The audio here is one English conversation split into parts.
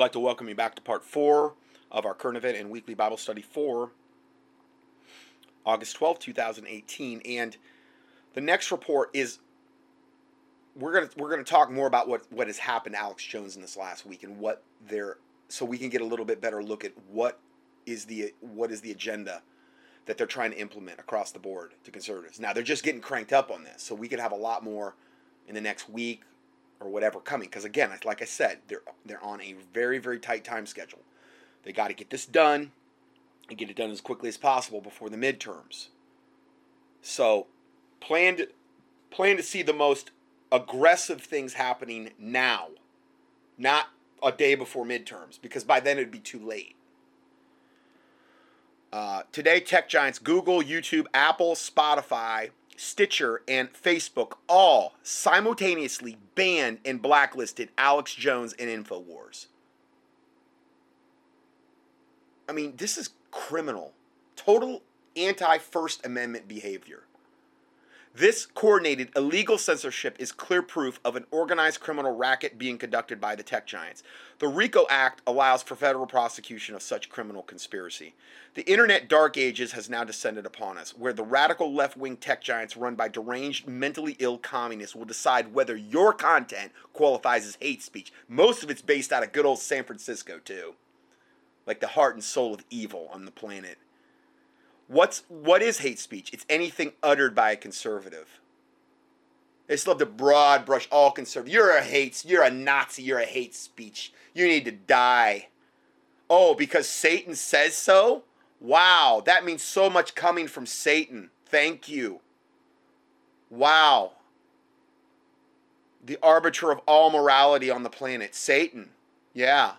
I'd like to welcome you back to part four of our current event and weekly Bible study for August 12, 2018. And the next report is we're gonna we're gonna talk more about what what has happened to Alex Jones in this last week and what they're so we can get a little bit better look at what is the what is the agenda that they're trying to implement across the board to conservatives. Now they're just getting cranked up on this, so we could have a lot more in the next week or whatever coming. Because again, like I said, they're they're on a very very tight time schedule. They got to get this done and get it done as quickly as possible before the midterms. So, plan to plan to see the most aggressive things happening now, not a day before midterms, because by then it'd be too late. Uh, today, tech giants Google, YouTube, Apple, Spotify, Stitcher, and Facebook all simultaneously banned and blacklisted Alex Jones and InfoWars. I mean, this is criminal. Total anti First Amendment behavior. This coordinated illegal censorship is clear proof of an organized criminal racket being conducted by the tech giants. The RICO Act allows for federal prosecution of such criminal conspiracy. The internet dark ages has now descended upon us, where the radical left wing tech giants run by deranged, mentally ill communists will decide whether your content qualifies as hate speech. Most of it's based out of good old San Francisco, too. Like the heart and soul of evil on the planet. What's what is hate speech? It's anything uttered by a conservative. They just love to broad brush all conservative. You're a hate. You're a Nazi. You're a hate speech. You need to die. Oh, because Satan says so. Wow, that means so much coming from Satan. Thank you. Wow. The arbiter of all morality on the planet, Satan. Yeah.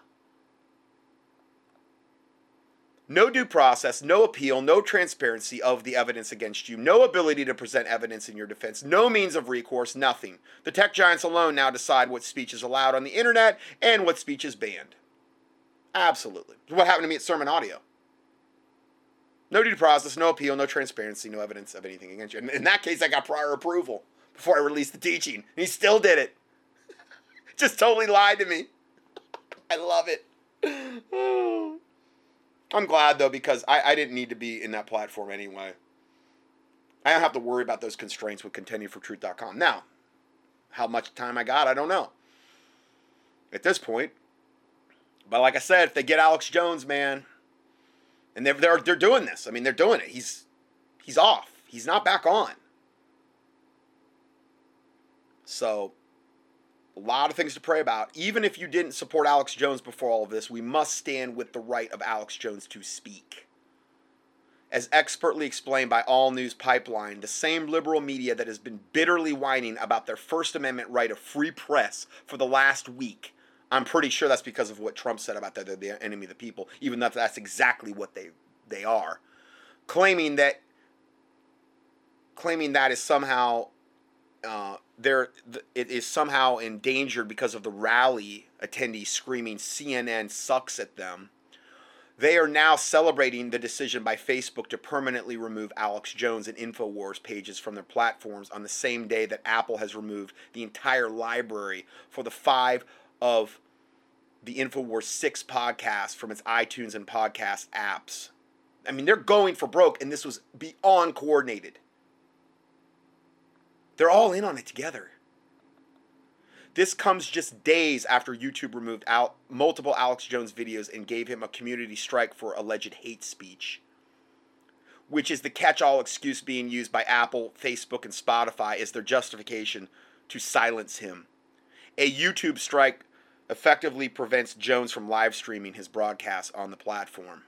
No due process, no appeal, no transparency of the evidence against you, no ability to present evidence in your defense, no means of recourse, nothing. The tech giants alone now decide what speech is allowed on the internet and what speech is banned. Absolutely. What happened to me at Sermon Audio? No due process, no appeal, no transparency, no evidence of anything against you. And in that case, I got prior approval before I released the teaching. And he still did it. Just totally lied to me. I love it. Oh. I'm glad though because I, I didn't need to be in that platform anyway. I don't have to worry about those constraints with contendingfortruth.com. Now, how much time I got, I don't know. At this point. But like I said, if they get Alex Jones, man, and they're they're, they're doing this. I mean, they're doing it. He's he's off. He's not back on. So a lot of things to pray about. Even if you didn't support Alex Jones before all of this, we must stand with the right of Alex Jones to speak. As expertly explained by All News Pipeline, the same liberal media that has been bitterly whining about their First Amendment right of free press for the last week. I'm pretty sure that's because of what Trump said about that they're the enemy of the people, even though that's exactly what they they are. Claiming that claiming that is somehow uh, there it is somehow endangered because of the rally attendees screaming CNN sucks at them. They are now celebrating the decision by Facebook to permanently remove Alex Jones and InfoWars pages from their platforms on the same day that Apple has removed the entire library for the five of the InfoWars 6 podcast from its iTunes and podcast apps. I mean, they're going for broke, and this was beyond coordinated. They're all in on it together. This comes just days after YouTube removed out multiple Alex Jones videos and gave him a community strike for alleged hate speech, which is the catch all excuse being used by Apple, Facebook, and Spotify as their justification to silence him. A YouTube strike effectively prevents Jones from live streaming his broadcasts on the platform.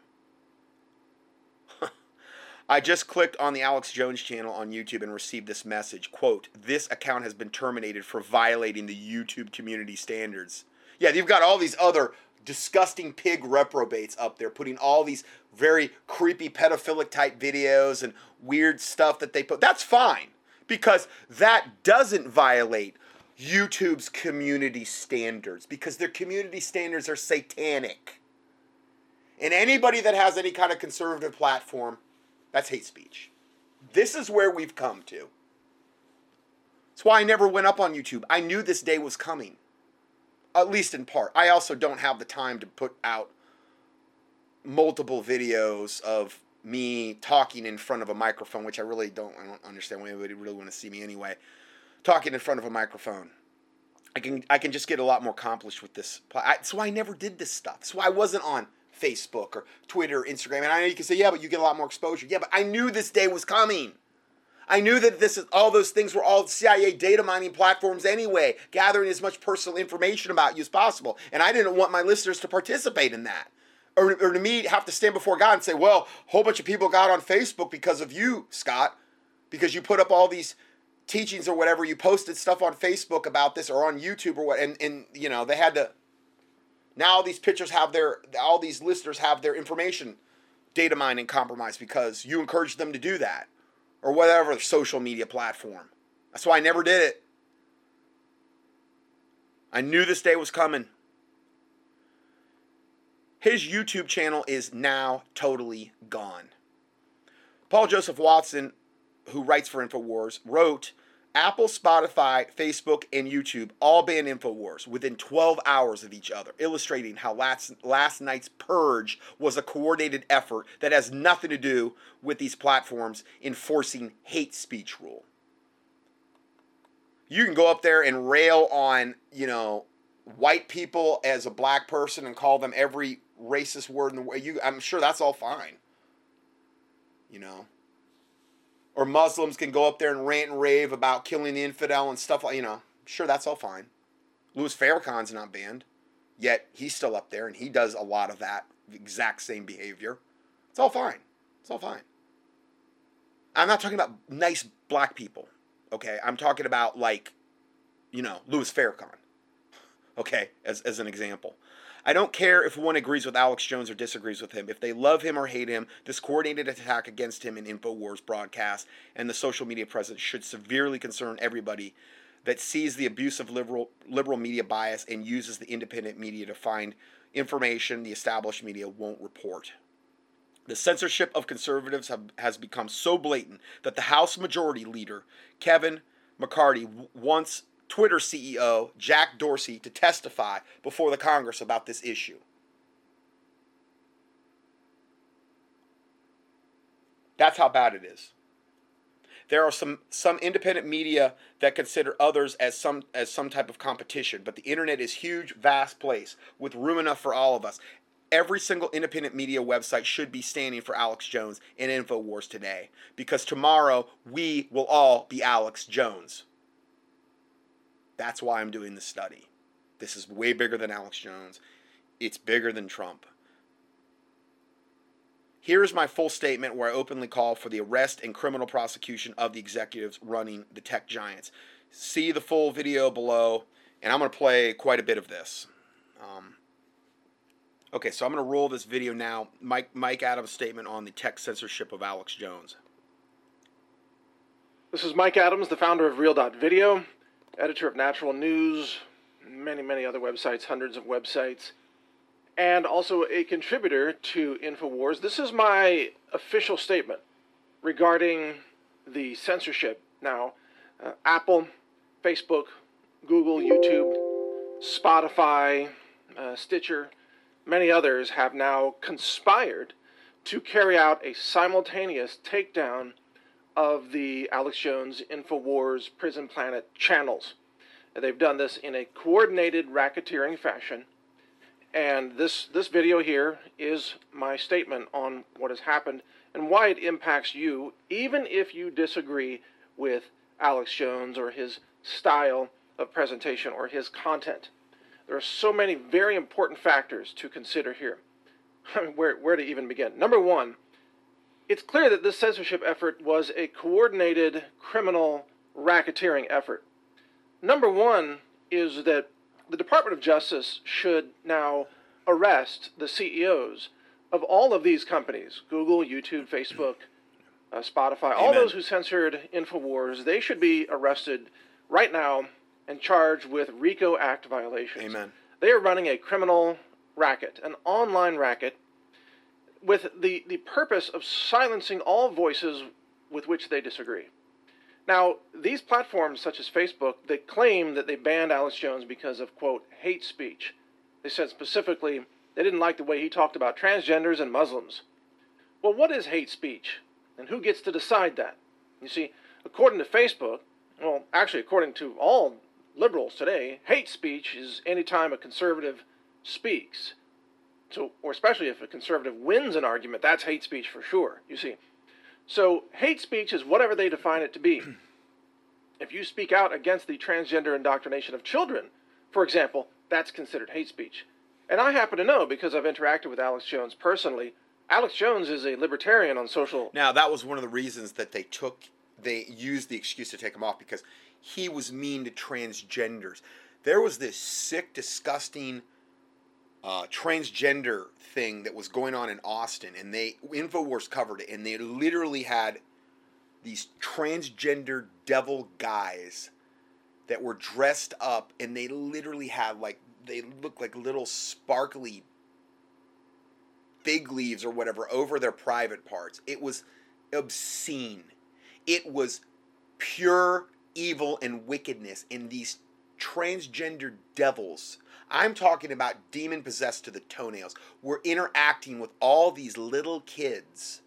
I just clicked on the Alex Jones channel on YouTube and received this message. Quote, this account has been terminated for violating the YouTube community standards. Yeah, you've got all these other disgusting pig reprobates up there putting all these very creepy pedophilic type videos and weird stuff that they put. That's fine because that doesn't violate YouTube's community standards because their community standards are satanic. And anybody that has any kind of conservative platform that's hate speech. This is where we've come to. That's why I never went up on YouTube. I knew this day was coming. at least in part. I also don't have the time to put out multiple videos of me talking in front of a microphone, which I really don't. I don't understand why anybody really want to see me anyway. Talking in front of a microphone. I can I can just get a lot more accomplished with this. I, so I never did this stuff. So I wasn't on Facebook or Twitter, or Instagram. And I know you can say, yeah, but you get a lot more exposure. Yeah, but I knew this day was coming. I knew that this is all those things were all CIA data mining platforms anyway, gathering as much personal information about you as possible. And I didn't want my listeners to participate in that. Or, or to me have to stand before God and say, well, a whole bunch of people got on Facebook because of you, Scott, because you put up all these teachings or whatever, you posted stuff on Facebook about this or on YouTube or what, and, and you know, they had to now these pictures have their all these listeners have their information data mining compromised because you encouraged them to do that or whatever social media platform. That's why I never did it. I knew this day was coming. His YouTube channel is now totally gone. Paul Joseph Watson, who writes for InfoWars, wrote Apple, Spotify, Facebook, and YouTube all banned InfoWars within 12 hours of each other, illustrating how last, last night's purge was a coordinated effort that has nothing to do with these platforms enforcing hate speech rule. You can go up there and rail on, you know, white people as a black person and call them every racist word in the way you I'm sure that's all fine. You know or Muslims can go up there and rant and rave about killing the infidel and stuff like you know. Sure, that's all fine. Louis Farrakhan's not banned, yet he's still up there and he does a lot of that exact same behavior. It's all fine. It's all fine. I'm not talking about nice black people, okay? I'm talking about like, you know, Louis Farrakhan, okay, as, as an example. I don't care if one agrees with Alex Jones or disagrees with him. If they love him or hate him, this coordinated attack against him in InfoWars broadcast and the social media presence should severely concern everybody that sees the abuse of liberal liberal media bias and uses the independent media to find information the established media won't report. The censorship of conservatives have, has become so blatant that the House Majority Leader, Kevin McCarthy, once Twitter CEO Jack Dorsey to testify before the Congress about this issue. That's how bad it is. There are some some independent media that consider others as some as some type of competition, but the internet is huge, vast place with room enough for all of us. Every single independent media website should be standing for Alex Jones and InfoWars today because tomorrow we will all be Alex Jones. That's why I'm doing the study. This is way bigger than Alex Jones. It's bigger than Trump. Here's my full statement where I openly call for the arrest and criminal prosecution of the executives running the tech giants. See the full video below, and I'm going to play quite a bit of this. Um, okay, so I'm going to roll this video now. Mike, Mike Adams' statement on the tech censorship of Alex Jones. This is Mike Adams, the founder of Real.video editor of Natural News, many, many other websites, hundreds of websites, and also a contributor to InfoWars. This is my official statement regarding the censorship. Now, uh, Apple, Facebook, Google, YouTube, Spotify, uh, Stitcher, many others have now conspired to carry out a simultaneous takedown of the Alex Jones InfoWars Prison Planet channels. They've done this in a coordinated racketeering fashion. And this, this video here is my statement on what has happened and why it impacts you, even if you disagree with Alex Jones or his style of presentation or his content. There are so many very important factors to consider here. where, where to even begin? Number one, it's clear that this censorship effort was a coordinated criminal racketeering effort. Number one is that the Department of Justice should now arrest the CEOs of all of these companies Google, YouTube, Facebook, uh, Spotify, Amen. all those who censored InfoWars, they should be arrested right now and charged with RICO Act violations. Amen. They are running a criminal racket, an online racket with the, the purpose of silencing all voices with which they disagree. Now, these platforms, such as Facebook, they claim that they banned Alex Jones because of, quote, hate speech. They said specifically they didn't like the way he talked about transgenders and Muslims. Well, what is hate speech? And who gets to decide that? You see, according to Facebook, well, actually, according to all liberals today, hate speech is any time a conservative speaks. So, or especially if a conservative wins an argument, that's hate speech for sure, you see. So, hate speech is whatever they define it to be. if you speak out against the transgender indoctrination of children, for example, that's considered hate speech. And I happen to know because I've interacted with Alex Jones personally. Alex Jones is a libertarian on social. Now, that was one of the reasons that they took, they used the excuse to take him off because he was mean to transgenders. There was this sick, disgusting uh, transgender thing that was going on in Austin, and they Infowars covered it, and they literally had these transgender devil guys that were dressed up, and they literally had like they looked like little sparkly fig leaves or whatever over their private parts. It was obscene. It was pure evil and wickedness in these transgender devils I'm talking about demon possessed to the toenails. We're interacting with all these little kids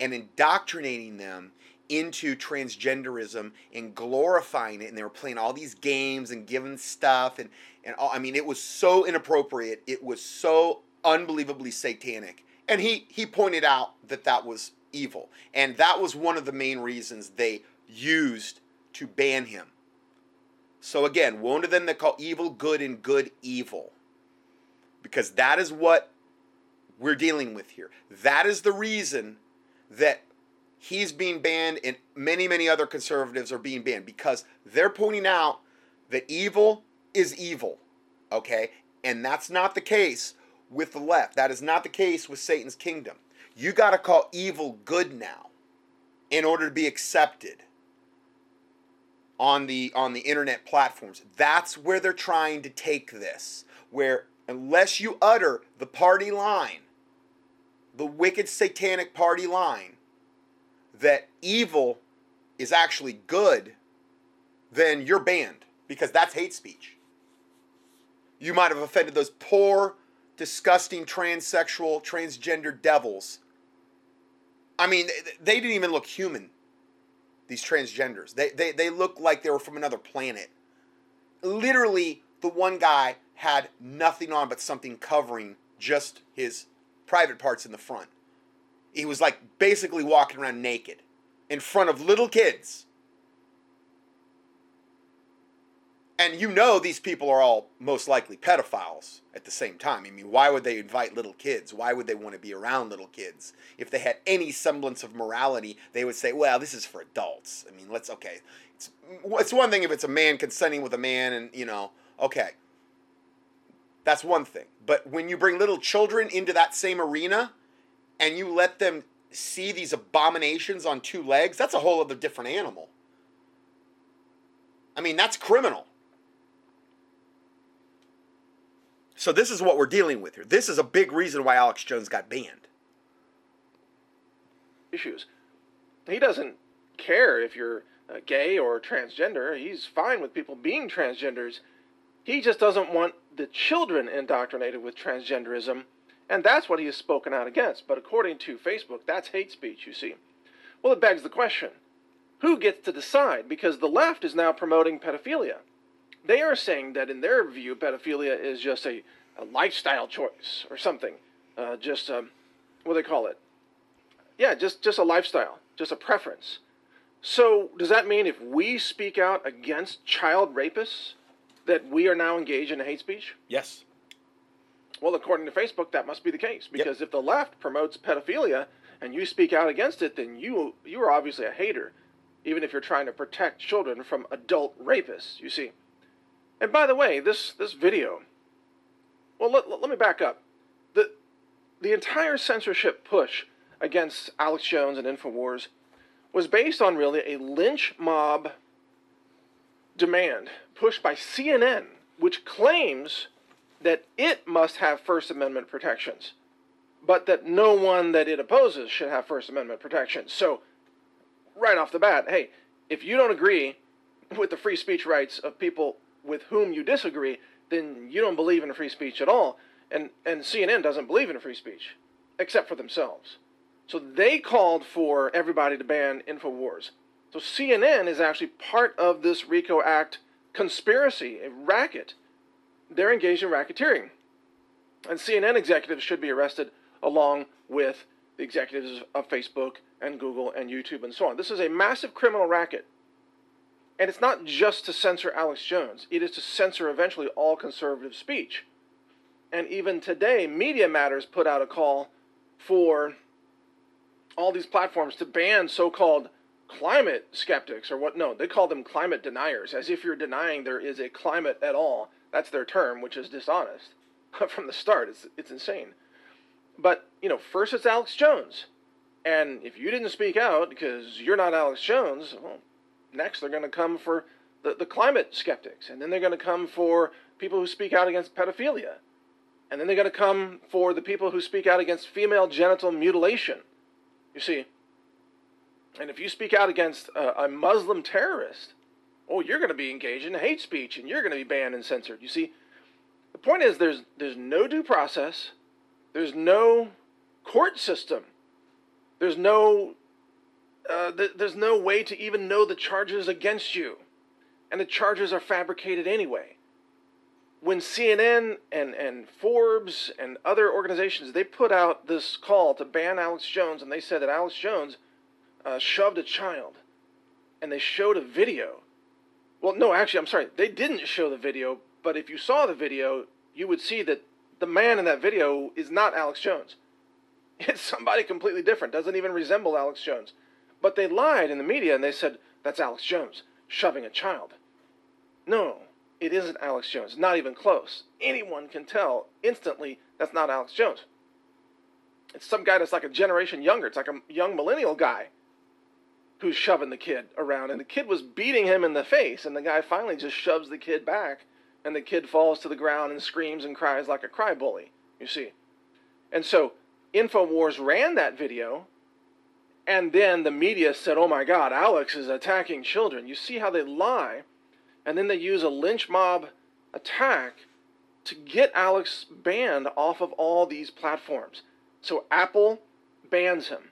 and indoctrinating them into transgenderism and glorifying it. And they were playing all these games and giving stuff and and all, I mean it was so inappropriate. It was so unbelievably satanic. And he he pointed out that that was evil. And that was one of the main reasons they used to ban him so again, woe to them that call evil good and good evil. Because that is what we're dealing with here. That is the reason that he's being banned and many, many other conservatives are being banned because they're pointing out that evil is evil. Okay? And that's not the case with the left. That is not the case with Satan's kingdom. You got to call evil good now in order to be accepted on the on the internet platforms. That's where they're trying to take this. Where unless you utter the party line, the wicked satanic party line, that evil is actually good, then you're banned because that's hate speech. You might have offended those poor, disgusting transsexual, transgender devils. I mean, they didn't even look human these transgenders. They, they, they look like they were from another planet. Literally, the one guy had nothing on but something covering just his private parts in the front. He was like basically walking around naked in front of little kids. And you know these people are all most likely pedophiles at the same time. I mean, why would they invite little kids? Why would they want to be around little kids? If they had any semblance of morality, they would say, well, this is for adults. I mean, let's, okay. It's, it's one thing if it's a man consenting with a man and, you know, okay. That's one thing. But when you bring little children into that same arena and you let them see these abominations on two legs, that's a whole other different animal. I mean, that's criminal. So this is what we're dealing with here. This is a big reason why Alex Jones got banned. Issues. He doesn't care if you're uh, gay or transgender. He's fine with people being transgenders. He just doesn't want the children indoctrinated with transgenderism, and that's what he has spoken out against. But according to Facebook, that's hate speech, you see. Well, it begs the question who gets to decide? Because the left is now promoting pedophilia they are saying that in their view, pedophilia is just a, a lifestyle choice or something. Uh, just um, what do they call it? Yeah, just just a lifestyle, just a preference. So does that mean if we speak out against child rapists, that we are now engaged in hate speech? Yes. Well, according to Facebook, that must be the case because yep. if the left promotes pedophilia and you speak out against it, then you you are obviously a hater, even if you're trying to protect children from adult rapists. You see. And by the way, this this video. Well, let, let, me back up. the The entire censorship push against Alex Jones and Infowars was based on really a lynch mob demand pushed by CNN, which claims that it must have First Amendment protections, but that no one that it opposes should have First Amendment protections. So, right off the bat, hey, If you don't agree with the free speech rights of people with whom you disagree, then you don't believe in free speech at all. And, and CNN doesn't believe in free speech, except for themselves. So they called for everybody to ban InfoWars. So CNN is actually part of this RICO Act conspiracy, a racket. They're engaged in racketeering. And CNN executives should be arrested along with the executives of Facebook and Google and YouTube and so on. This is a massive criminal racket. And it's not just to censor Alex Jones, it is to censor eventually all conservative speech. And even today, Media Matters put out a call for all these platforms to ban so called climate skeptics or what no they call them climate deniers as if you're denying there is a climate at all. That's their term which is dishonest. From the start it's it's insane. But you know first it's alex jones. And if you didn't speak out because you're not alex jones well next they're going to come for the, the climate skeptics and then they're going to come for people who speak out against pedophilia and then they're going to come for the people who speak out against female genital mutilation. You see and if you speak out against a, a Muslim terrorist, oh, you're going to be engaged in hate speech and you're going to be banned and censored. You see, the point is there's there's no due process, there's no court system, there's no uh, th- there's no way to even know the charges against you, and the charges are fabricated anyway. When CNN and, and Forbes and other organizations they put out this call to ban Alex Jones, and they said that Alex Jones uh, shoved a child, and they showed a video. Well, no, actually, I'm sorry, they didn't show the video, but if you saw the video, you would see that the man in that video is not Alex Jones. It's somebody completely different, doesn't even resemble Alex Jones. But they lied in the media and they said, that's Alex Jones shoving a child. No, it isn't Alex Jones, not even close. Anyone can tell instantly that's not Alex Jones. It's some guy that's like a generation younger. It's like a young millennial guy who's shoving the kid around. And the kid was beating him in the face, and the guy finally just shoves the kid back, and the kid falls to the ground and screams and cries like a cry bully, you see. And so InfoWars ran that video, and then the media said, oh my God, Alex is attacking children. You see how they lie, and then they use a lynch mob attack to get Alex banned off of all these platforms. So Apple bans him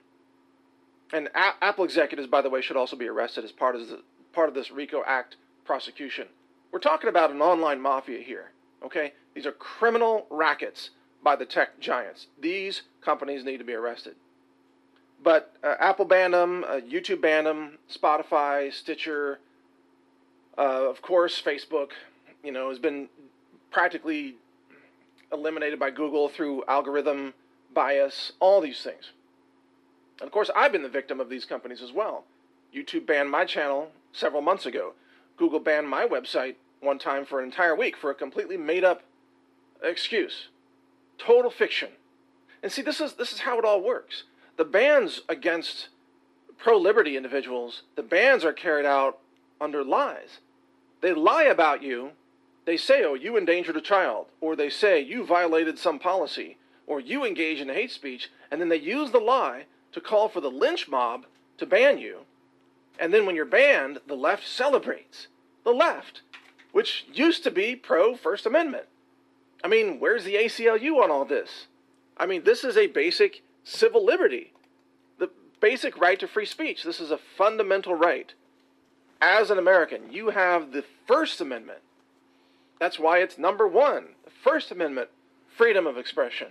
and A- Apple executives, by the way, should also be arrested as part of the, part of this RICO Act prosecution. We're talking about an online mafia here. Okay, these are criminal rackets by the tech giants. These companies need to be arrested. But uh, Apple banned them, uh, YouTube banned them, Spotify, Stitcher, uh, of course, Facebook. You know, has been practically eliminated by Google through algorithm bias. All these things. And of course, I've been the victim of these companies as well. YouTube banned my channel several months ago. Google banned my website one time for an entire week for a completely made up excuse. Total fiction. And see, this is, this is how it all works. The bans against pro liberty individuals, the bans are carried out under lies. They lie about you. They say, oh, you endangered a child, or they say you violated some policy, or you engage in hate speech, and then they use the lie to call for the lynch mob to ban you. And then when you're banned, the left celebrates. The left, which used to be pro First Amendment. I mean, where's the ACLU on all this? I mean, this is a basic civil liberty, the basic right to free speech. This is a fundamental right. As an American, you have the First Amendment. That's why it's number one. The First Amendment, freedom of expression.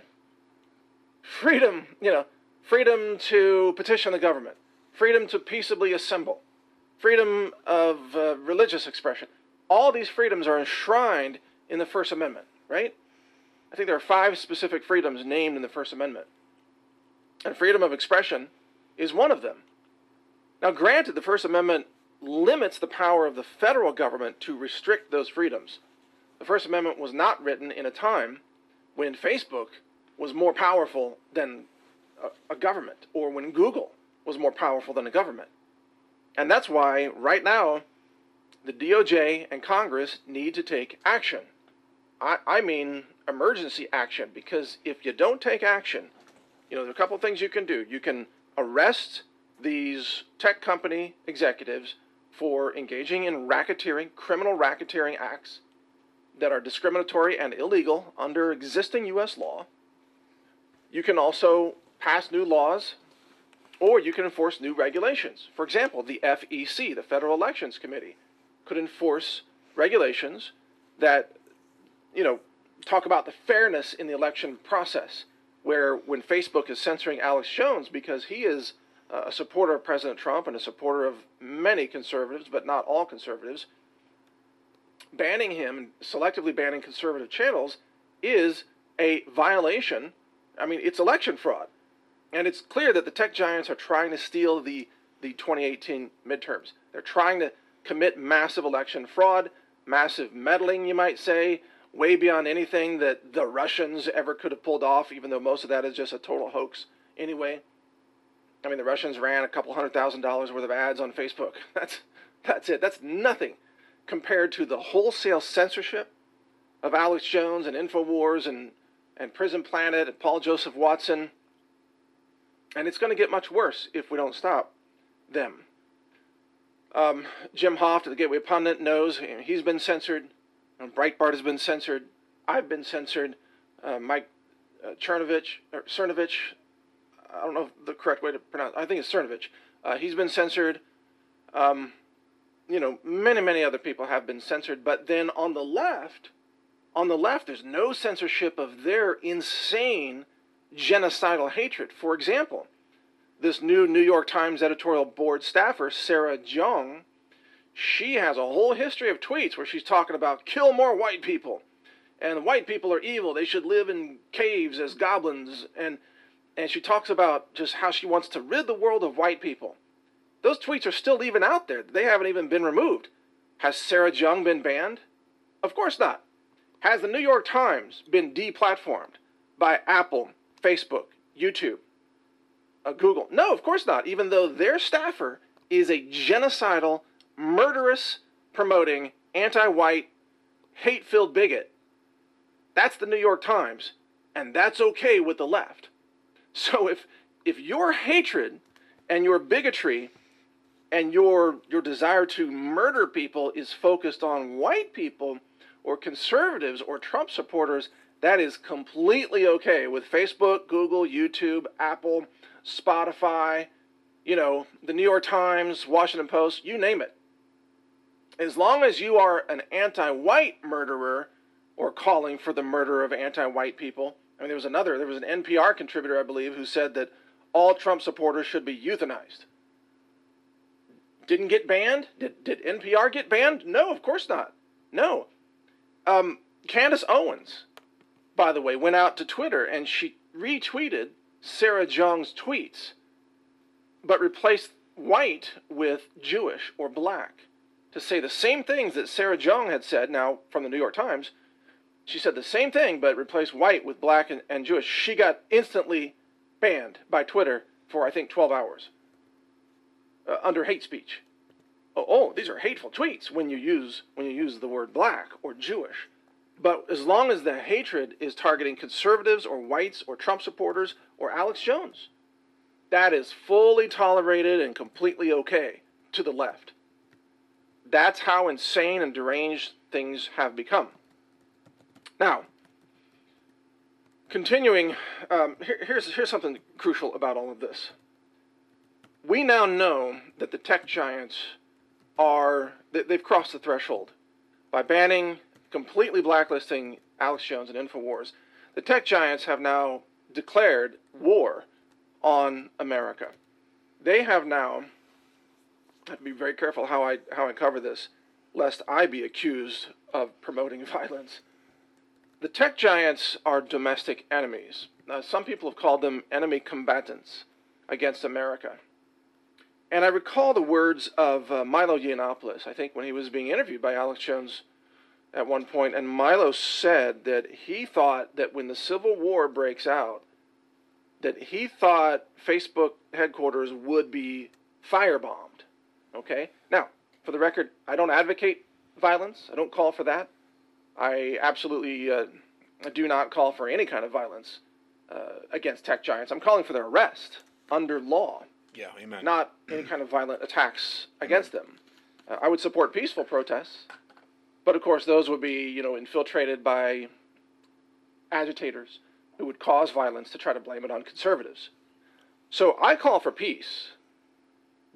Freedom, you know, freedom to petition the government, freedom to peaceably assemble, freedom of uh, religious expression. All these freedoms are enshrined in the First Amendment, right? I think there are five specific freedoms named in the First Amendment. And freedom of expression is one of them. Now, granted, the First Amendment limits the power of the federal government to restrict those freedoms. The First Amendment was not written in a time when Facebook was more powerful than a, a government or when Google was more powerful than a government. And that's why right now the DOJ and Congress need to take action. I, I mean emergency action because if you don't take action, you know, there are a couple of things you can do. You can arrest these tech company executives for engaging in racketeering, criminal racketeering acts that are discriminatory and illegal under existing U.S. law. You can also pass new laws or you can enforce new regulations. For example, the FEC, the Federal Elections Committee, could enforce regulations that, you know, talk about the fairness in the election process. Where when Facebook is censoring Alex Jones because he is uh, a supporter of President Trump and a supporter of many conservatives, but not all conservatives, banning him and selectively banning conservative channels is a violation. I mean, it's election fraud. And it's clear that the tech giants are trying to steal the, the 2018 midterms. They're trying to commit massive election fraud, massive meddling, you might say, way beyond anything that the Russians ever could have pulled off, even though most of that is just a total hoax anyway. I mean, the Russians ran a couple hundred thousand dollars worth of ads on Facebook. That's, that's it. That's nothing compared to the wholesale censorship of Alex Jones and InfoWars and, and Prison Planet and Paul Joseph Watson and it's going to get much worse if we don't stop them. Um, Jim Hoft, the Gateway Pundit, knows he's been censored. Breitbart has been censored. I've been censored. Uh, Mike uh, Chernovich, or Cernovich, I don't know the correct way to pronounce. I think it's Cernovich. Uh, he's been censored. Um, you know, many, many other people have been censored. But then on the left, on the left, there's no censorship of their insane genocidal hatred. For example, this new New York Times editorial board staffer, Sarah Jeong, she has a whole history of tweets where she's talking about kill more white people. And white people are evil. They should live in caves as goblins. And, and she talks about just how she wants to rid the world of white people. Those tweets are still even out there. They haven't even been removed. Has Sarah Jeong been banned? Of course not. Has the New York Times been deplatformed by Apple, Facebook, YouTube, uh, Google. No, of course not, even though their staffer is a genocidal, murderous, promoting, anti white, hate filled bigot. That's the New York Times, and that's okay with the left. So if, if your hatred and your bigotry and your, your desire to murder people is focused on white people or conservatives or Trump supporters, that is completely okay with Facebook, Google, YouTube, Apple, Spotify, you know, the New York Times, Washington Post, you name it. As long as you are an anti white murderer or calling for the murder of anti white people, I mean, there was another, there was an NPR contributor, I believe, who said that all Trump supporters should be euthanized. Didn't get banned? Did, did NPR get banned? No, of course not. No. Um, Candace Owens, by the way, went out to Twitter and she retweeted Sarah Jeong's tweets, but replaced white with Jewish or black to say the same things that Sarah Jeong had said, now from the New York Times. She said the same thing, but replaced white with black and, and Jewish. She got instantly banned by Twitter for, I think, 12 hours uh, under hate speech. Oh, oh, these are hateful tweets when you use when you use the word black or Jewish. But as long as the hatred is targeting conservatives or whites or Trump supporters or Alex Jones, that is fully tolerated and completely okay to the left. That's how insane and deranged things have become. Now, continuing, um, here, here's, here's something crucial about all of this. We now know that the tech giants are, they've crossed the threshold by banning completely blacklisting Alex Jones and InfoWars, the tech giants have now declared war on America. They have now, I have to be very careful how I, how I cover this, lest I be accused of promoting violence. The tech giants are domestic enemies. Now, some people have called them enemy combatants against America. And I recall the words of uh, Milo Yiannopoulos, I think, when he was being interviewed by Alex Jones at one point, and Milo said that he thought that when the Civil War breaks out, that he thought Facebook headquarters would be firebombed. Okay? Now, for the record, I don't advocate violence. I don't call for that. I absolutely uh, do not call for any kind of violence uh, against tech giants. I'm calling for their arrest under law. Yeah, amen. Not any kind of violent attacks against them. Uh, I would support peaceful protests, but of course those would be you know infiltrated by agitators who would cause violence to try to blame it on conservatives. So I call for peace.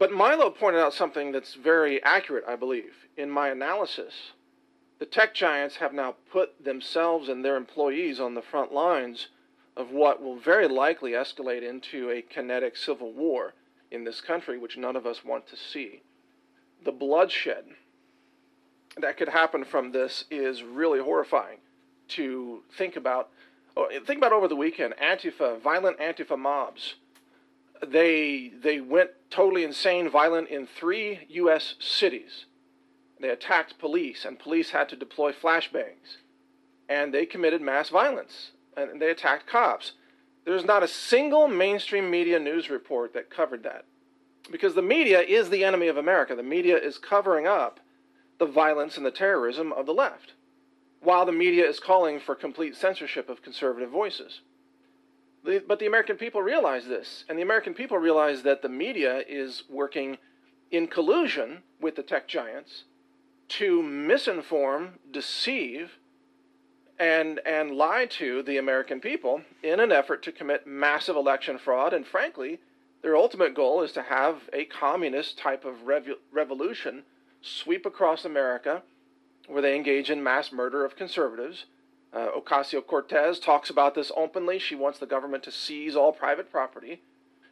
But Milo pointed out something that's very accurate, I believe. In my analysis, the tech giants have now put themselves and their employees on the front lines of what will very likely escalate into a kinetic civil war in this country, which none of us want to see. The bloodshed that could happen from this is really horrifying to think about. Oh, think about over the weekend Antifa, violent Antifa mobs. They, they went totally insane, violent in three U.S. cities. They attacked police, and police had to deploy flashbangs. And they committed mass violence, and they attacked cops. There's not a single mainstream media news report that covered that. Because the media is the enemy of America. The media is covering up the violence and the terrorism of the left while the media is calling for complete censorship of conservative voices. But the American people realize this, and the American people realize that the media is working in collusion with the tech giants to misinform, deceive, and, and lie to the American people in an effort to commit massive election fraud. And frankly, their ultimate goal is to have a communist type of rev- revolution sweep across America where they engage in mass murder of conservatives. Uh, Ocasio Cortez talks about this openly. She wants the government to seize all private property.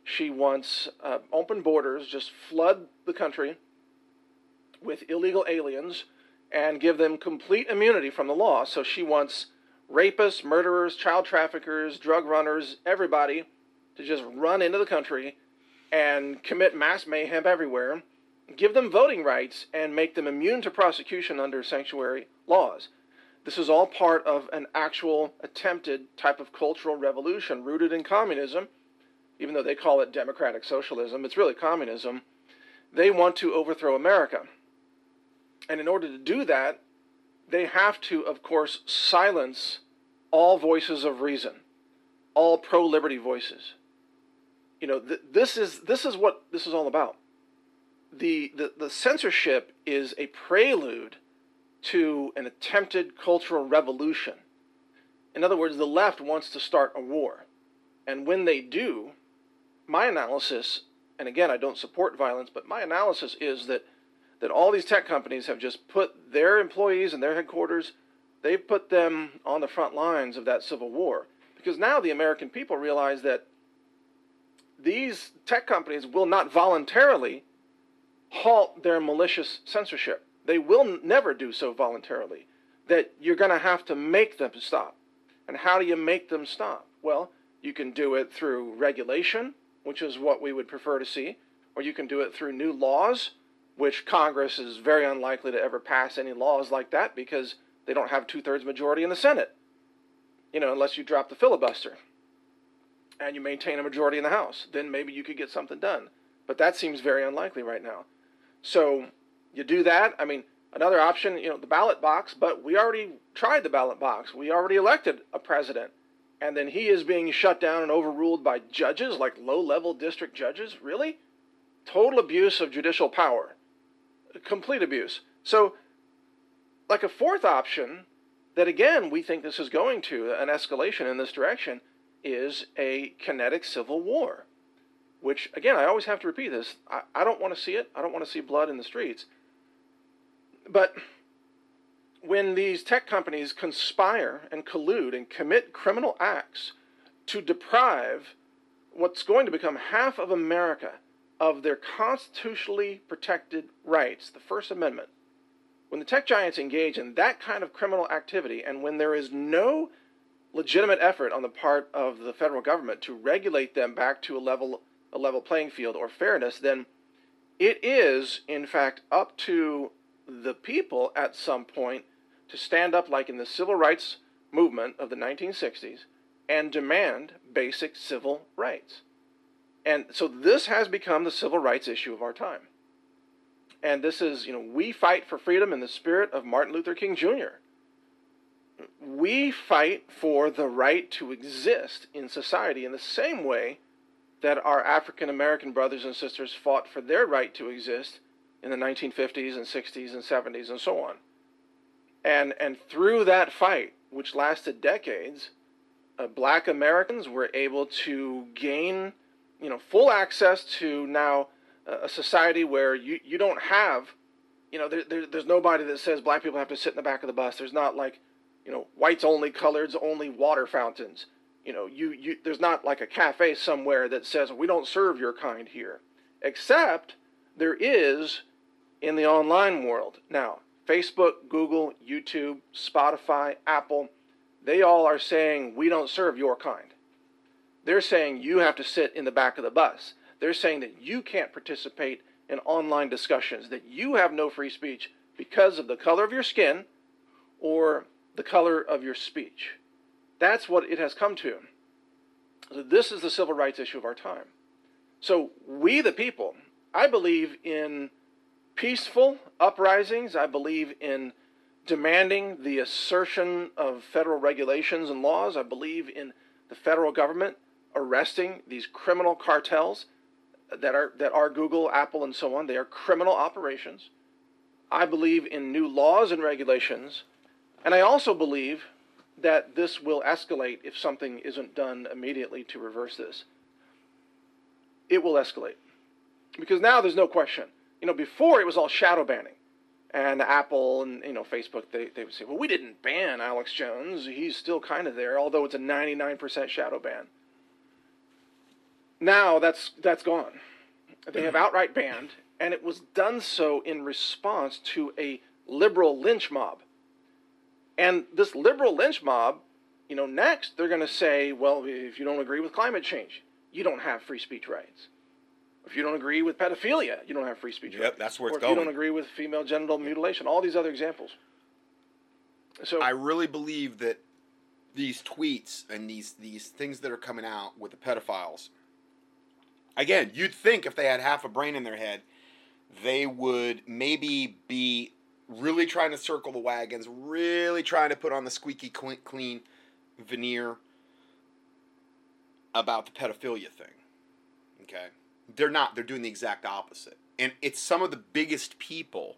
She wants uh, open borders, just flood the country with illegal aliens and give them complete immunity from the law. So she wants rapists, murderers, child traffickers, drug runners, everybody to just run into the country and commit mass mayhem everywhere give them voting rights and make them immune to prosecution under sanctuary laws. This is all part of an actual attempted type of cultural revolution rooted in communism, even though they call it democratic socialism, it's really communism. They want to overthrow America. And in order to do that, they have to, of course, silence all voices of reason, all pro liberty voices. You know, th- this, is, this is what this is all about the, the, the censorship is a prelude to an attempted cultural revolution. In other words, the left wants to start a war. And when they do, my analysis, and again, I don't support violence, but my analysis is that, that all these tech companies have just put their employees and their headquarters, they've put them on the front lines of that civil war. Because now the American people realize that these tech companies will not voluntarily halt their malicious censorship. They will never do so voluntarily. That you're going to have to make them stop. And how do you make them stop? Well, you can do it through regulation, which is what we would prefer to see, or you can do it through new laws, which Congress is very unlikely to ever pass any laws like that because they don't have two thirds majority in the Senate. You know, unless you drop the filibuster and you maintain a majority in the House, then maybe you could get something done. But that seems very unlikely right now. So you do that. I mean, another option, you know, the ballot box, but we already tried the ballot box. We already elected a president. And then he is being shut down and overruled by judges, like low level district judges. Really? Total abuse of judicial power. Complete abuse. So, like a fourth option, that again, we think this is going to, an escalation in this direction, is a kinetic civil war which again i always have to repeat this i, I don't want to see it i don't want to see blood in the streets but when these tech companies conspire and collude and commit criminal acts to deprive what's going to become half of america of their constitutionally protected rights the first amendment when the tech giants engage in that kind of criminal activity and when there is no legitimate effort on the part of the federal government to regulate them back to a level a level playing field or fairness, then it is, in fact, up to the people at some point to stand up, like in the civil rights movement of the 1960s, and demand basic civil rights. And so this has become the civil rights issue of our time. And this is, you know, we fight for freedom in the spirit of Martin Luther King Jr. We fight for the right to exist in society in the same way that our African American brothers and sisters fought for their right to exist in the 1950s and 60s and 70s and so on. And, and through that fight, which lasted decades, uh, black Americans were able to gain you know, full access to now a society where you, you don't have, you know, there, there, there's nobody that says black people have to sit in the back of the bus. There's not like, you know, whites only, coloreds only, water fountains. You know, you, you there's not like a cafe somewhere that says we don't serve your kind here, except there is in the online world now. Facebook, Google, YouTube, Spotify, Apple, they all are saying we don't serve your kind. They're saying you have to sit in the back of the bus. They're saying that you can't participate in online discussions, that you have no free speech because of the color of your skin or the color of your speech. That's what it has come to. So this is the civil rights issue of our time. So we the people, I believe in peaceful uprisings. I believe in demanding the assertion of federal regulations and laws. I believe in the federal government arresting these criminal cartels that are that are Google, Apple, and so on. They are criminal operations. I believe in new laws and regulations, and I also believe that this will escalate if something isn't done immediately to reverse this. It will escalate because now there's no question. You know, before it was all shadow banning, and Apple and you know Facebook they they would say, well, we didn't ban Alex Jones. He's still kind of there, although it's a 99% shadow ban. Now that's that's gone. They have outright banned, and it was done so in response to a liberal lynch mob. And this liberal lynch mob, you know, next they're going to say, well, if you don't agree with climate change, you don't have free speech rights. If you don't agree with pedophilia, you don't have free speech Yep, that's where it's or if going. you don't agree with female genital mutilation, all these other examples. So I really believe that these tweets and these these things that are coming out with the pedophiles. Again, you'd think if they had half a brain in their head, they would maybe be really trying to circle the wagons, really trying to put on the squeaky clean veneer about the pedophilia thing. Okay? They're not. They're doing the exact opposite. And it's some of the biggest people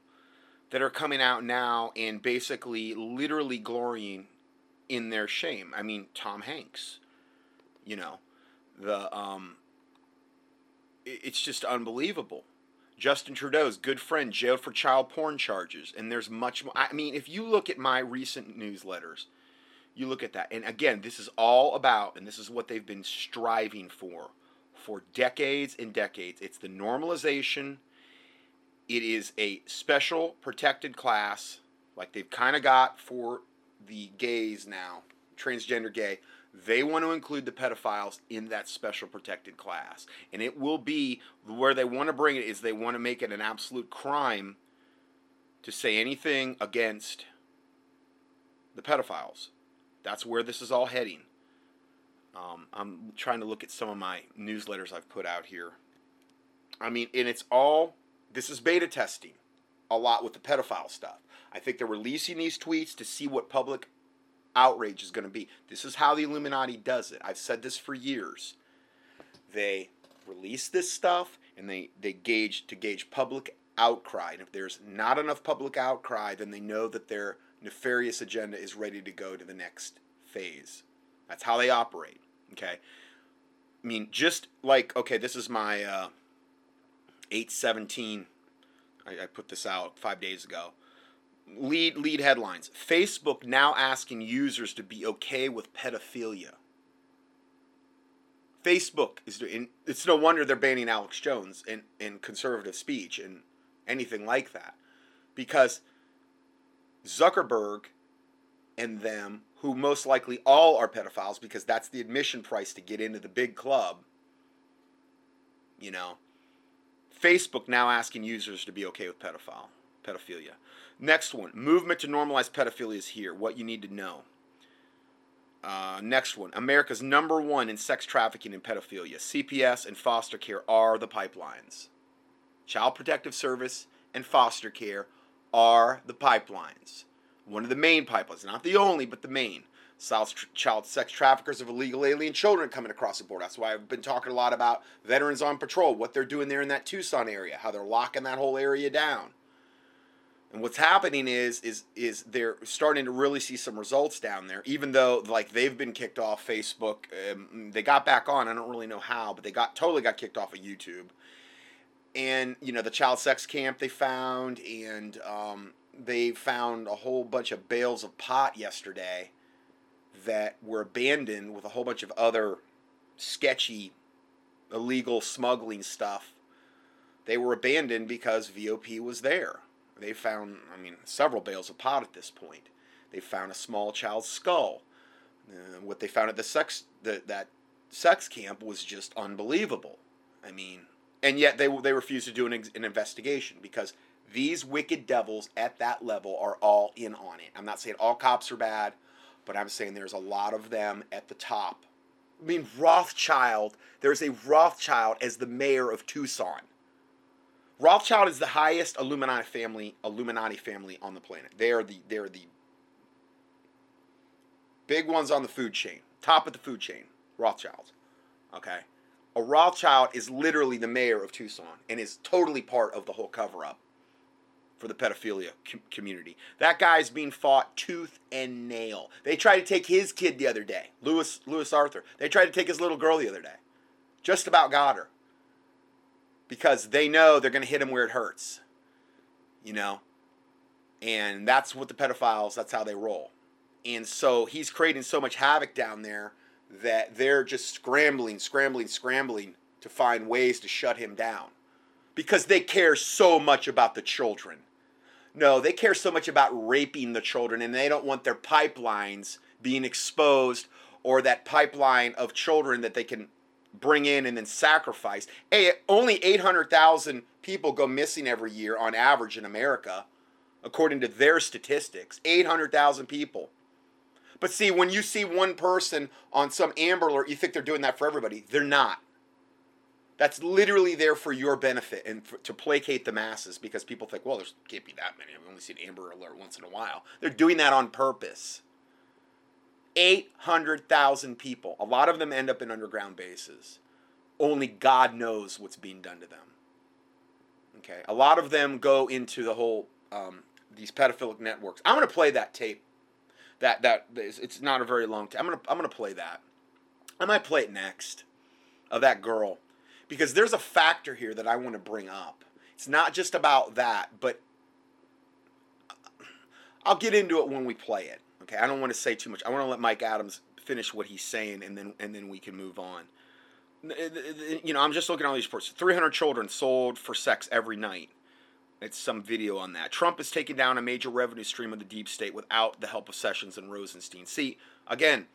that are coming out now and basically literally glorying in their shame. I mean, Tom Hanks, you know, the um it's just unbelievable. Justin Trudeau's good friend jailed for child porn charges and there's much more I mean, if you look at my recent newsletters, you look at that. And again, this is all about and this is what they've been striving for for decades and decades. It's the normalization it is a special protected class, like they've kind of got for the gays now, transgender gay. They want to include the pedophiles in that special protected class. And it will be where they want to bring it is they want to make it an absolute crime to say anything against the pedophiles. That's where this is all heading. Um, I'm trying to look at some of my newsletters I've put out here. I mean, and it's all this is beta testing a lot with the pedophile stuff. I think they're releasing these tweets to see what public outrage is going to be. This is how the Illuminati does it. I've said this for years. They release this stuff and they, they gauge to gauge public outcry. And if there's not enough public outcry, then they know that their nefarious agenda is ready to go to the next phase. That's how they operate. Okay. I mean, just like okay, this is my uh, 817. I, I put this out five days ago. Lead lead headlines: Facebook now asking users to be okay with pedophilia. Facebook is doing. It's no wonder they're banning Alex Jones and, and conservative speech and anything like that, because Zuckerberg and them, who most likely all are pedophiles, because that's the admission price to get into the big club. You know, Facebook now asking users to be okay with pedophile pedophilia. Next one, movement to normalize pedophilia is here. What you need to know. Uh, next one, America's number one in sex trafficking and pedophilia. CPS and foster care are the pipelines. Child Protective Service and foster care are the pipelines. One of the main pipelines, not the only, but the main. South child sex traffickers of illegal alien children coming across the border. That's why I've been talking a lot about veterans on patrol, what they're doing there in that Tucson area, how they're locking that whole area down. And what's happening is is is they're starting to really see some results down there, even though like they've been kicked off Facebook. Um, they got back on. I don't really know how, but they got totally got kicked off of YouTube. And you know the child sex camp they found, and um, they found a whole bunch of bales of pot yesterday that were abandoned with a whole bunch of other sketchy, illegal smuggling stuff. They were abandoned because VOP was there they found, I mean, several bales of pot at this point. They found a small child's skull. Uh, what they found at the sex the, that sex camp was just unbelievable. I mean, and yet they they refused to do an, an investigation because these wicked devils at that level are all in on it. I'm not saying all cops are bad, but I'm saying there's a lot of them at the top. I mean, Rothschild, there's a Rothschild as the mayor of Tucson. Rothschild is the highest Illuminati family Illuminati family on the planet. They are the they're the big ones on the food chain, top of the food chain. Rothschilds. Okay, a Rothschild is literally the mayor of Tucson and is totally part of the whole cover up for the pedophilia com- community. That guy's being fought tooth and nail. They tried to take his kid the other day, Lewis Lewis Arthur. They tried to take his little girl the other day. Just about got her because they know they're going to hit him where it hurts. You know? And that's what the pedophiles, that's how they roll. And so he's creating so much havoc down there that they're just scrambling, scrambling, scrambling to find ways to shut him down because they care so much about the children. No, they care so much about raping the children and they don't want their pipelines being exposed or that pipeline of children that they can bring in and then sacrifice. Hey, only 800,000 people go missing every year on average in America, according to their statistics. 800,000 people. But see, when you see one person on some Amber Alert, you think they're doing that for everybody. They're not. That's literally there for your benefit and for, to placate the masses because people think, well, there can't be that many. I've only seen Amber Alert once in a while. They're doing that on purpose. 800,000 people. A lot of them end up in underground bases. Only God knows what's being done to them. Okay. A lot of them go into the whole, um, these pedophilic networks. I'm to play that tape. That, that, it's not a very long tape. I'm to, I'm to play that. I might play it next of that girl because there's a factor here that I want to bring up. It's not just about that, but I'll get into it when we play it. Okay, I don't want to say too much. I want to let Mike Adams finish what he's saying, and then and then we can move on. You know, I'm just looking at all these reports. 300 children sold for sex every night. It's some video on that. Trump is taking down a major revenue stream of the deep state without the help of Sessions and Rosenstein. See, again,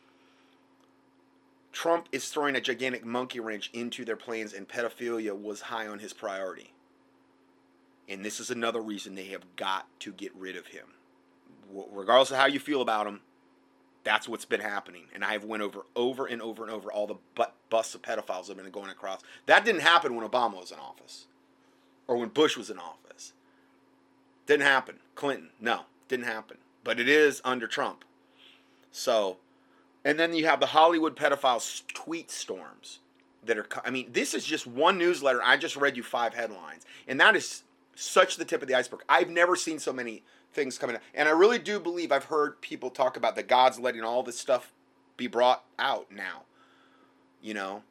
Trump is throwing a gigantic monkey wrench into their plans, and pedophilia was high on his priority. And this is another reason they have got to get rid of him regardless of how you feel about him, that's what's been happening. And I've went over over and over and over all the butt busts of pedophiles have been going across. That didn't happen when Obama was in office, or when Bush was in office. Didn't happen. Clinton, no, didn't happen. But it is under Trump. So, and then you have the Hollywood pedophiles tweet storms that are. I mean, this is just one newsletter. I just read you five headlines, and that is such the tip of the iceberg. I've never seen so many things coming out. And I really do believe I've heard people talk about that God's letting all this stuff be brought out now. You know?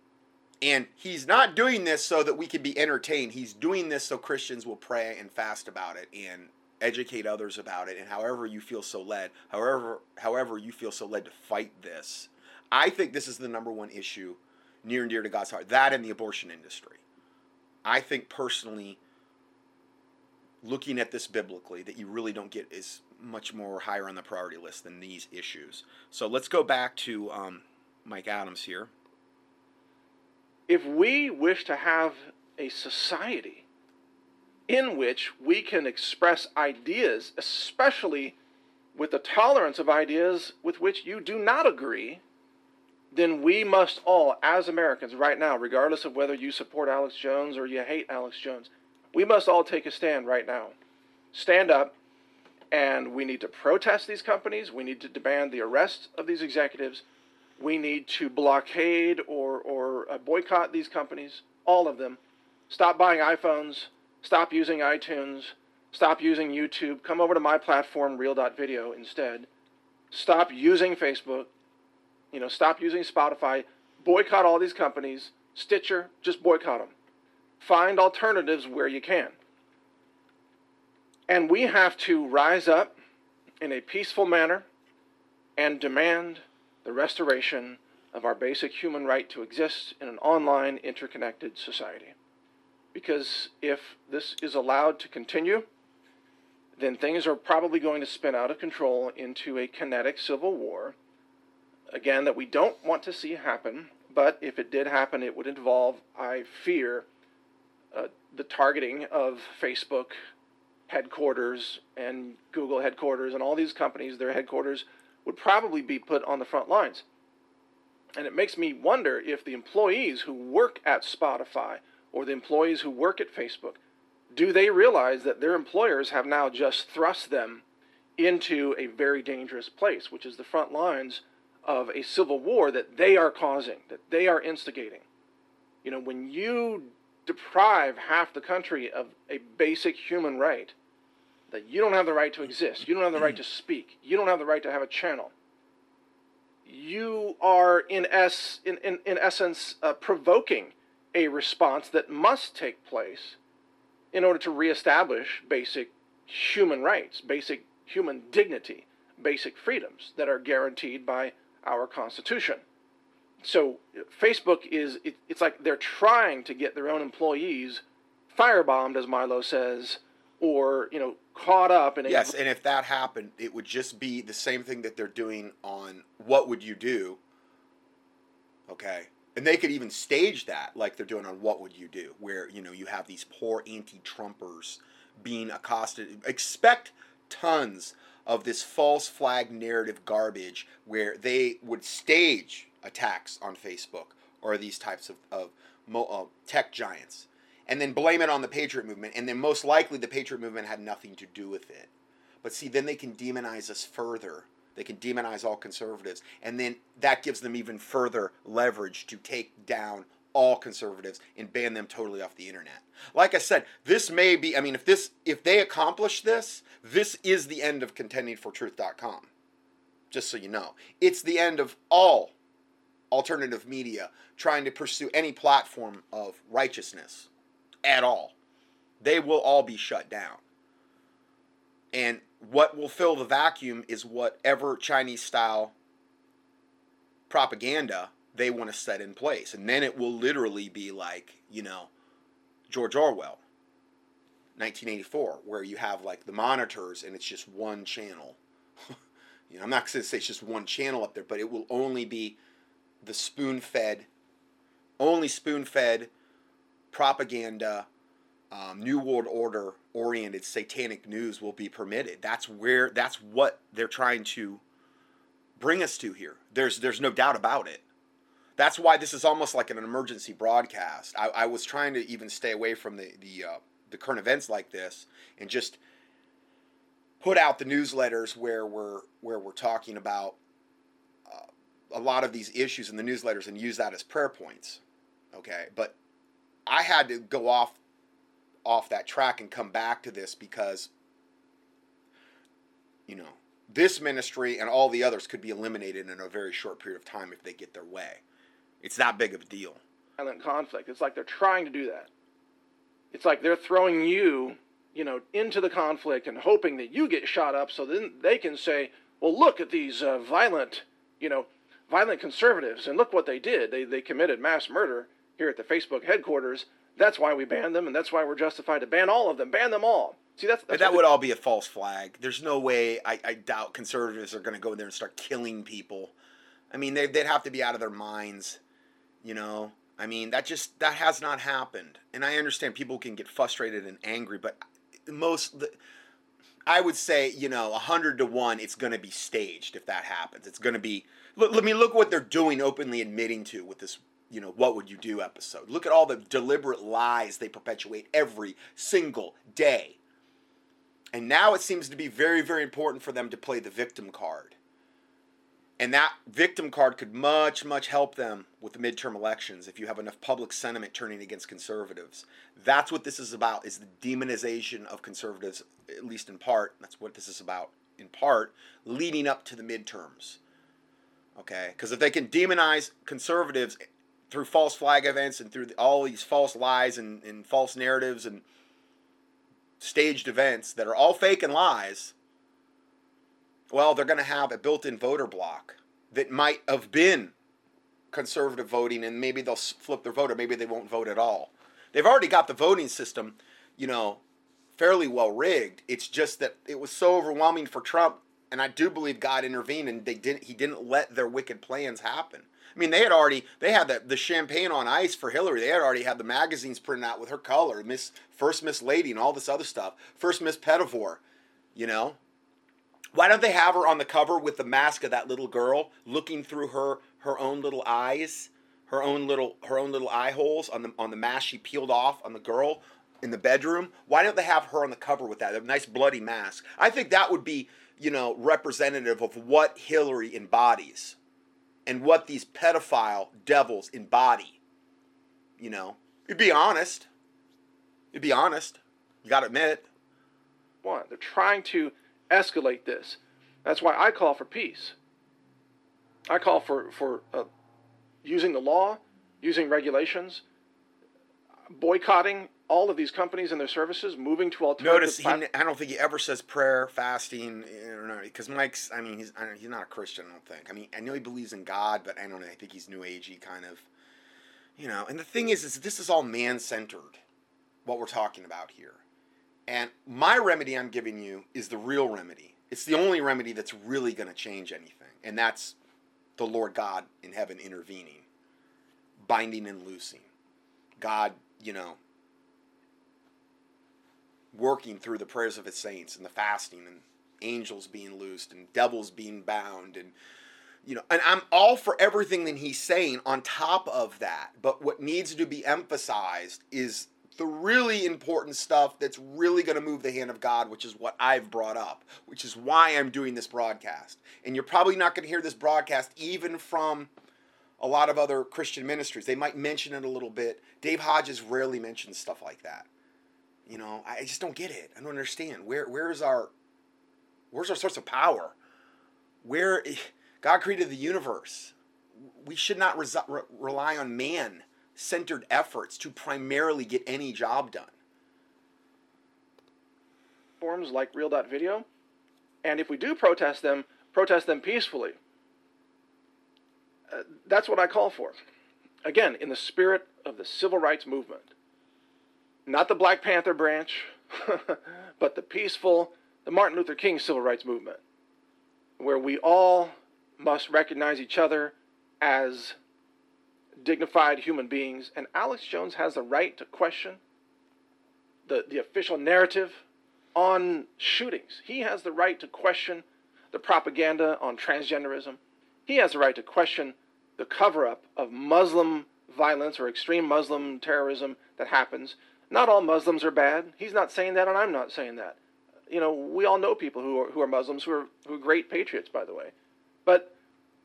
And he's not doing this so that we can be entertained. He's doing this so Christians will pray and fast about it and educate others about it and however you feel so led, however however you feel so led to fight this. I think this is the number one issue near and dear to God's heart. That and the abortion industry. I think personally looking at this biblically that you really don't get is much more higher on the priority list than these issues. So let's go back to um, Mike Adams here. If we wish to have a society in which we can express ideas, especially with the tolerance of ideas with which you do not agree, then we must all, as Americans right now, regardless of whether you support Alex Jones or you hate Alex Jones, we must all take a stand right now. Stand up And we need to protest these companies. We need to demand the arrest of these executives. We need to blockade or, or uh, boycott these companies, all of them. Stop buying iPhones. Stop using iTunes. Stop using YouTube. Come over to my platform, Real.video, instead. Stop using Facebook. You know, stop using Spotify. Boycott all these companies. Stitcher, just boycott them. Find alternatives where you can. And we have to rise up in a peaceful manner and demand the restoration of our basic human right to exist in an online, interconnected society. Because if this is allowed to continue, then things are probably going to spin out of control into a kinetic civil war. Again, that we don't want to see happen, but if it did happen, it would involve, I fear, uh, the targeting of Facebook headquarters and Google headquarters and all these companies, their headquarters would probably be put on the front lines. And it makes me wonder if the employees who work at Spotify or the employees who work at Facebook, do they realize that their employers have now just thrust them into a very dangerous place, which is the front lines of a civil war that they are causing, that they are instigating? You know, when you deprive half the country of a basic human right that you don't have the right to exist, you don't have the right to speak, you don't have the right to have a channel. You are, in, es- in, in, in essence, uh, provoking a response that must take place in order to reestablish basic human rights, basic human dignity, basic freedoms that are guaranteed by our Constitution so Facebook is it, it's like they're trying to get their own employees firebombed, as Milo says, or you know caught up in a yes. And if that happened, it would just be the same thing that they're doing on What Would You Do? Okay. And they could even stage that like they're doing on What Would You Do, where you know you have these poor anti-Trumpers being accosted. Expect tons of this false flag narrative garbage where they would stage attacks on Facebook or these types of, of uh, tech giants and then blame it on the Patriot movement. And then most likely the Patriot movement had nothing to do with it. But see, then they can demonize us further. They can demonize all conservatives. And then that gives them even further leverage to take down all conservatives and ban them totally off the internet. Like I said, this may be I mean if this if they accomplish this, this is the end of contendingfortruth.com. Just so you know. It's the end of all alternative media trying to pursue any platform of righteousness at all. They will all be shut down. And what will fill the vacuum is whatever Chinese style propaganda they want to set in place. And then it will literally be like, you know, George Orwell, 1984, where you have like the monitors and it's just one channel. you know, I'm not going to say it's just one channel up there, but it will only be the spoon fed, only spoon fed propaganda, um, New World Order oriented satanic news will be permitted. That's where, that's what they're trying to bring us to here. There's, there's no doubt about it. That's why this is almost like an emergency broadcast. I, I was trying to even stay away from the, the, uh, the current events like this and just put out the newsletters where we're, where we're talking about a lot of these issues in the newsletters and use that as prayer points. Okay, but I had to go off off that track and come back to this because you know this ministry and all the others could be eliminated in a very short period of time if they get their way. It's that big of a deal. Violent conflict. It's like they're trying to do that. It's like they're throwing you, you know, into the conflict and hoping that you get shot up, so then they can say, "Well, look at these uh, violent, you know, violent conservatives, and look what they did. They, they committed mass murder here at the Facebook headquarters. That's why we banned them, and that's why we're justified to ban all of them. Ban them all. See, that's, that's that would all be a false flag. There's no way. I, I doubt conservatives are going to go in there and start killing people. I mean, they, they'd have to be out of their minds. You know, I mean, that just that has not happened. And I understand people can get frustrated and angry, but most. The, I would say, you know, a hundred to one, it's going to be staged if that happens. It's going to be Look, let me look what they're doing, openly admitting to with this. You know, what would you do episode? Look at all the deliberate lies they perpetuate every single day. And now it seems to be very, very important for them to play the victim card. And that victim card could much, much help them with the midterm elections if you have enough public sentiment turning against conservatives. That's what this is about, is the demonization of conservatives, at least in part. That's what this is about, in part, leading up to the midterms. Okay? Because if they can demonize conservatives through false flag events and through all these false lies and, and false narratives and staged events that are all fake and lies, well, they're going to have a built in voter block that might have been conservative voting and maybe they'll flip their vote or maybe they won't vote at all. They've already got the voting system, you know, fairly well rigged. It's just that it was so overwhelming for Trump and I do believe God intervened and they didn't he didn't let their wicked plans happen. I mean, they had already they had the, the champagne on ice for Hillary. They had already had the magazines printed out with her color, Miss First Miss Lady, and all this other stuff. First Miss Pettivore, you know. Why don't they have her on the cover with the mask of that little girl looking through her her own little eyes, her own little her own little eye holes on the on the mask she peeled off on the girl in the bedroom? Why don't they have her on the cover with that a nice bloody mask? I think that would be you know representative of what Hillary embodies and what these pedophile devils embody. You know, you'd be honest. You'd be honest. You got to admit. What? They're trying to escalate this. That's why I call for peace. I call for, for uh, using the law, using regulations, boycotting all of these companies and their services moving to alternative. Notice, he, I don't think he ever says prayer, fasting, eh, because Mike's. I mean, he's I he's not a Christian. I don't think. I mean, I know he believes in God, but I don't know. I think he's New Agey kind of. You know, and the thing is, is this is all man centered, what we're talking about here, and my remedy I'm giving you is the real remedy. It's the only remedy that's really going to change anything, and that's the Lord God in heaven intervening, binding and loosing. God, you know, working through the prayers of his saints and the fasting and angels being loosed and devils being bound and you know and i'm all for everything that he's saying on top of that. But what needs to be emphasized is the really important stuff that's really going to move the hand of god which is what i've brought up which is why i'm doing this broadcast. And you're probably not going to hear this broadcast even from a lot of other christian ministries. They might mention it a little bit. Dave hodges rarely mentions stuff like that you know, I just don't get it. I don't understand. Where where's our where's our source of power? Where God created the universe. We should not re- rely on man centered efforts to primarily get any job done. Forms like Real Video, and if we do protest them, protest them peacefully. Uh, that's what I call for. Again, in the spirit of the civil rights movement not the Black Panther branch, but the peaceful, the Martin Luther King civil rights movement, where we all must recognize each other as dignified human beings. And Alex Jones has the right to question the, the official narrative on shootings. He has the right to question the propaganda on transgenderism. He has the right to question the cover up of Muslim violence or extreme Muslim terrorism that happens not all Muslims are bad. He's not saying that, and I'm not saying that. You know, we all know people who are, who are Muslims who are, who are great patriots, by the way. But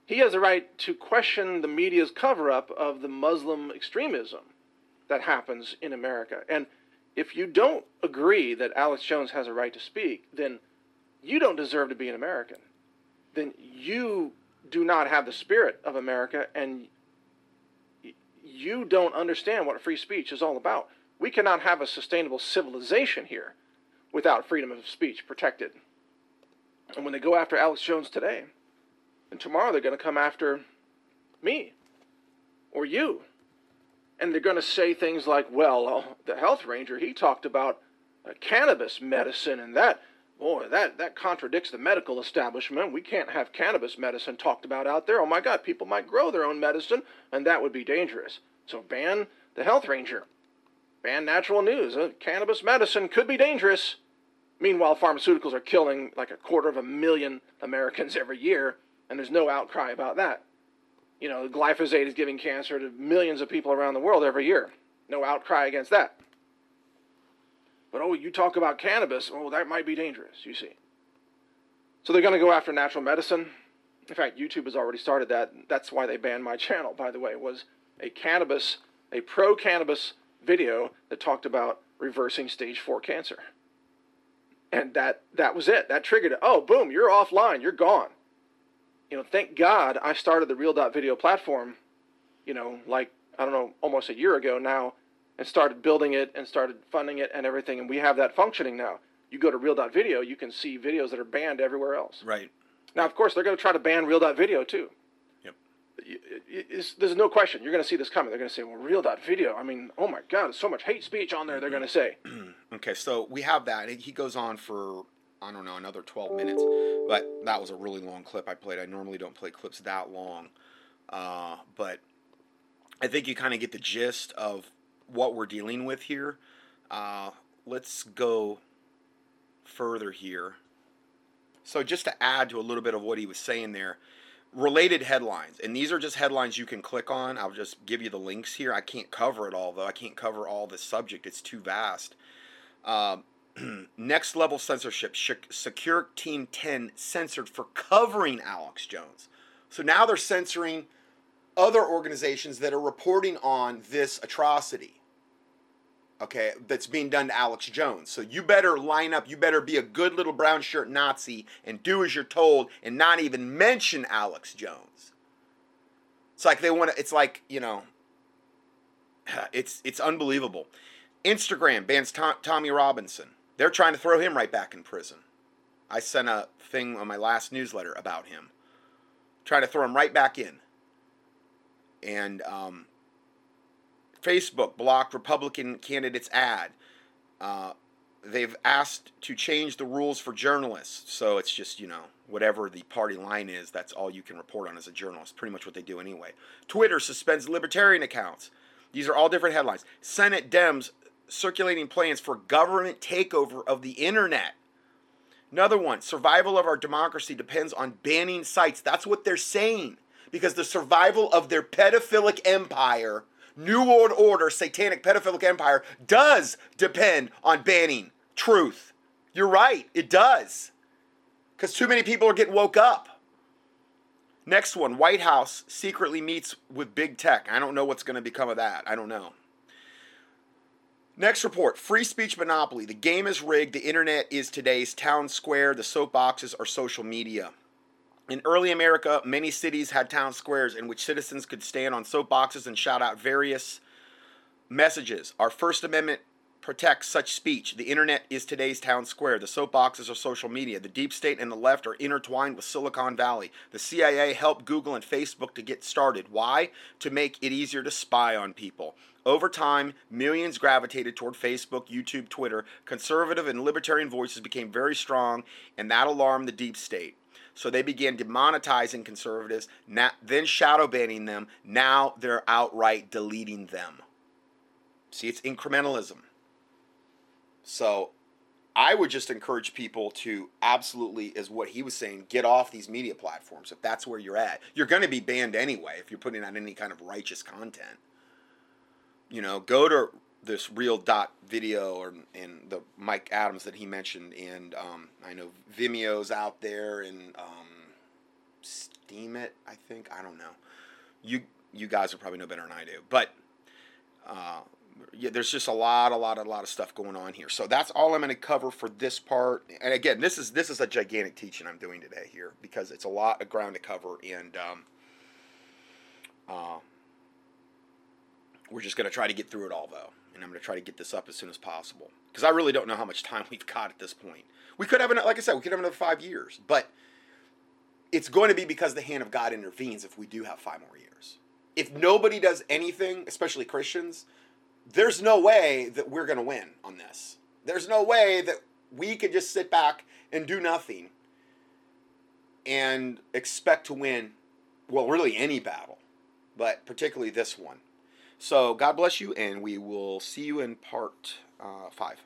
he has a right to question the media's cover up of the Muslim extremism that happens in America. And if you don't agree that Alex Jones has a right to speak, then you don't deserve to be an American. Then you do not have the spirit of America and you don't understand what free speech is all about. We cannot have a sustainable civilization here without freedom of speech protected. And when they go after Alex Jones today, and tomorrow they're going to come after me or you. And they're going to say things like, well, uh, the health ranger, he talked about uh, cannabis medicine and that, boy, that, that contradicts the medical establishment. We can't have cannabis medicine talked about out there. Oh my God, people might grow their own medicine, and that would be dangerous. So ban the health ranger. Ban natural news. Uh, cannabis medicine could be dangerous. Meanwhile, pharmaceuticals are killing like a quarter of a million Americans every year, and there's no outcry about that. You know, glyphosate is giving cancer to millions of people around the world every year. No outcry against that. But oh, you talk about cannabis, oh, that might be dangerous, you see. So they're going to go after natural medicine. In fact, YouTube has already started that. That's why they banned my channel, by the way, was a cannabis, a pro cannabis video that talked about reversing stage 4 cancer. And that that was it. That triggered it. Oh, boom, you're offline. You're gone. You know, thank God I started the Real Dot Video platform, you know, like I don't know, almost a year ago now and started building it and started funding it and everything. And we have that functioning now. You go to Real.video, you can see videos that are banned everywhere else. Right. Now, of course, they're going to try to ban Real.video too. There's no question. You're going to see this coming. They're going to say, well, real dot video." I mean, oh my God, there's so much hate speech on there, they're going to say. okay, so we have that. He goes on for, I don't know, another 12 minutes. But that was a really long clip I played. I normally don't play clips that long. Uh, but I think you kind of get the gist of what we're dealing with here. Uh, let's go further here. So, just to add to a little bit of what he was saying there, related headlines, and these are just headlines you can click on. I'll just give you the links here. I can't cover it all, though. I can't cover all the subject, it's too vast. Um, next level censorship. Secure Team 10 censored for covering Alex Jones. So now they're censoring other organizations that are reporting on this atrocity okay, that's being done to Alex Jones. So you better line up, you better be a good little brown shirt Nazi and do as you're told and not even mention Alex Jones. It's like they want to, it's like, you know, it's it's unbelievable. Instagram bans Tom, Tommy Robinson. They're trying to throw him right back in prison. I sent a thing on my last newsletter about him. Trying to throw him right back in. And um, Facebook blocked Republican candidates' ad. Uh, they've asked to change the rules for journalists. So it's just, you know, whatever the party line is, that's all you can report on as a journalist. Pretty much what they do anyway. Twitter suspends libertarian accounts. These are all different headlines. Senate Dems circulating plans for government takeover of the internet. Another one survival of our democracy depends on banning sites. That's what they're saying. Because the survival of their pedophilic empire New World Order, satanic pedophilic empire does depend on banning truth. You're right, it does. Because too many people are getting woke up. Next one White House secretly meets with big tech. I don't know what's going to become of that. I don't know. Next report free speech monopoly. The game is rigged. The internet is today's town square. The soapboxes are social media. In early America, many cities had town squares in which citizens could stand on soapboxes and shout out various messages. Our First Amendment protects such speech. The internet is today's town square. The soapboxes are social media. The deep state and the left are intertwined with Silicon Valley. The CIA helped Google and Facebook to get started. Why? To make it easier to spy on people. Over time, millions gravitated toward Facebook, YouTube, Twitter. Conservative and libertarian voices became very strong, and that alarmed the deep state. So they began demonetizing conservatives, now, then shadow banning them. Now they're outright deleting them. See, it's incrementalism. So I would just encourage people to absolutely, as what he was saying, get off these media platforms if that's where you're at. You're going to be banned anyway if you're putting out any kind of righteous content. You know, go to this real dot video or in the Mike Adams that he mentioned, and um, I know Vimeo's out there and um, Steemit. I think I don't know. You you guys will probably know better than I do, but uh, yeah, there's just a lot, a lot, a lot of stuff going on here. So that's all I'm going to cover for this part. And again, this is this is a gigantic teaching I'm doing today here because it's a lot of ground to cover, and um, uh, we're just going to try to get through it all though and I'm going to try to get this up as soon as possible because I really don't know how much time we've got at this point. We could have, another, like I said, we could have another five years, but it's going to be because the hand of God intervenes if we do have five more years. If nobody does anything, especially Christians, there's no way that we're going to win on this. There's no way that we could just sit back and do nothing and expect to win, well, really any battle, but particularly this one. So God bless you, and we will see you in part uh, five.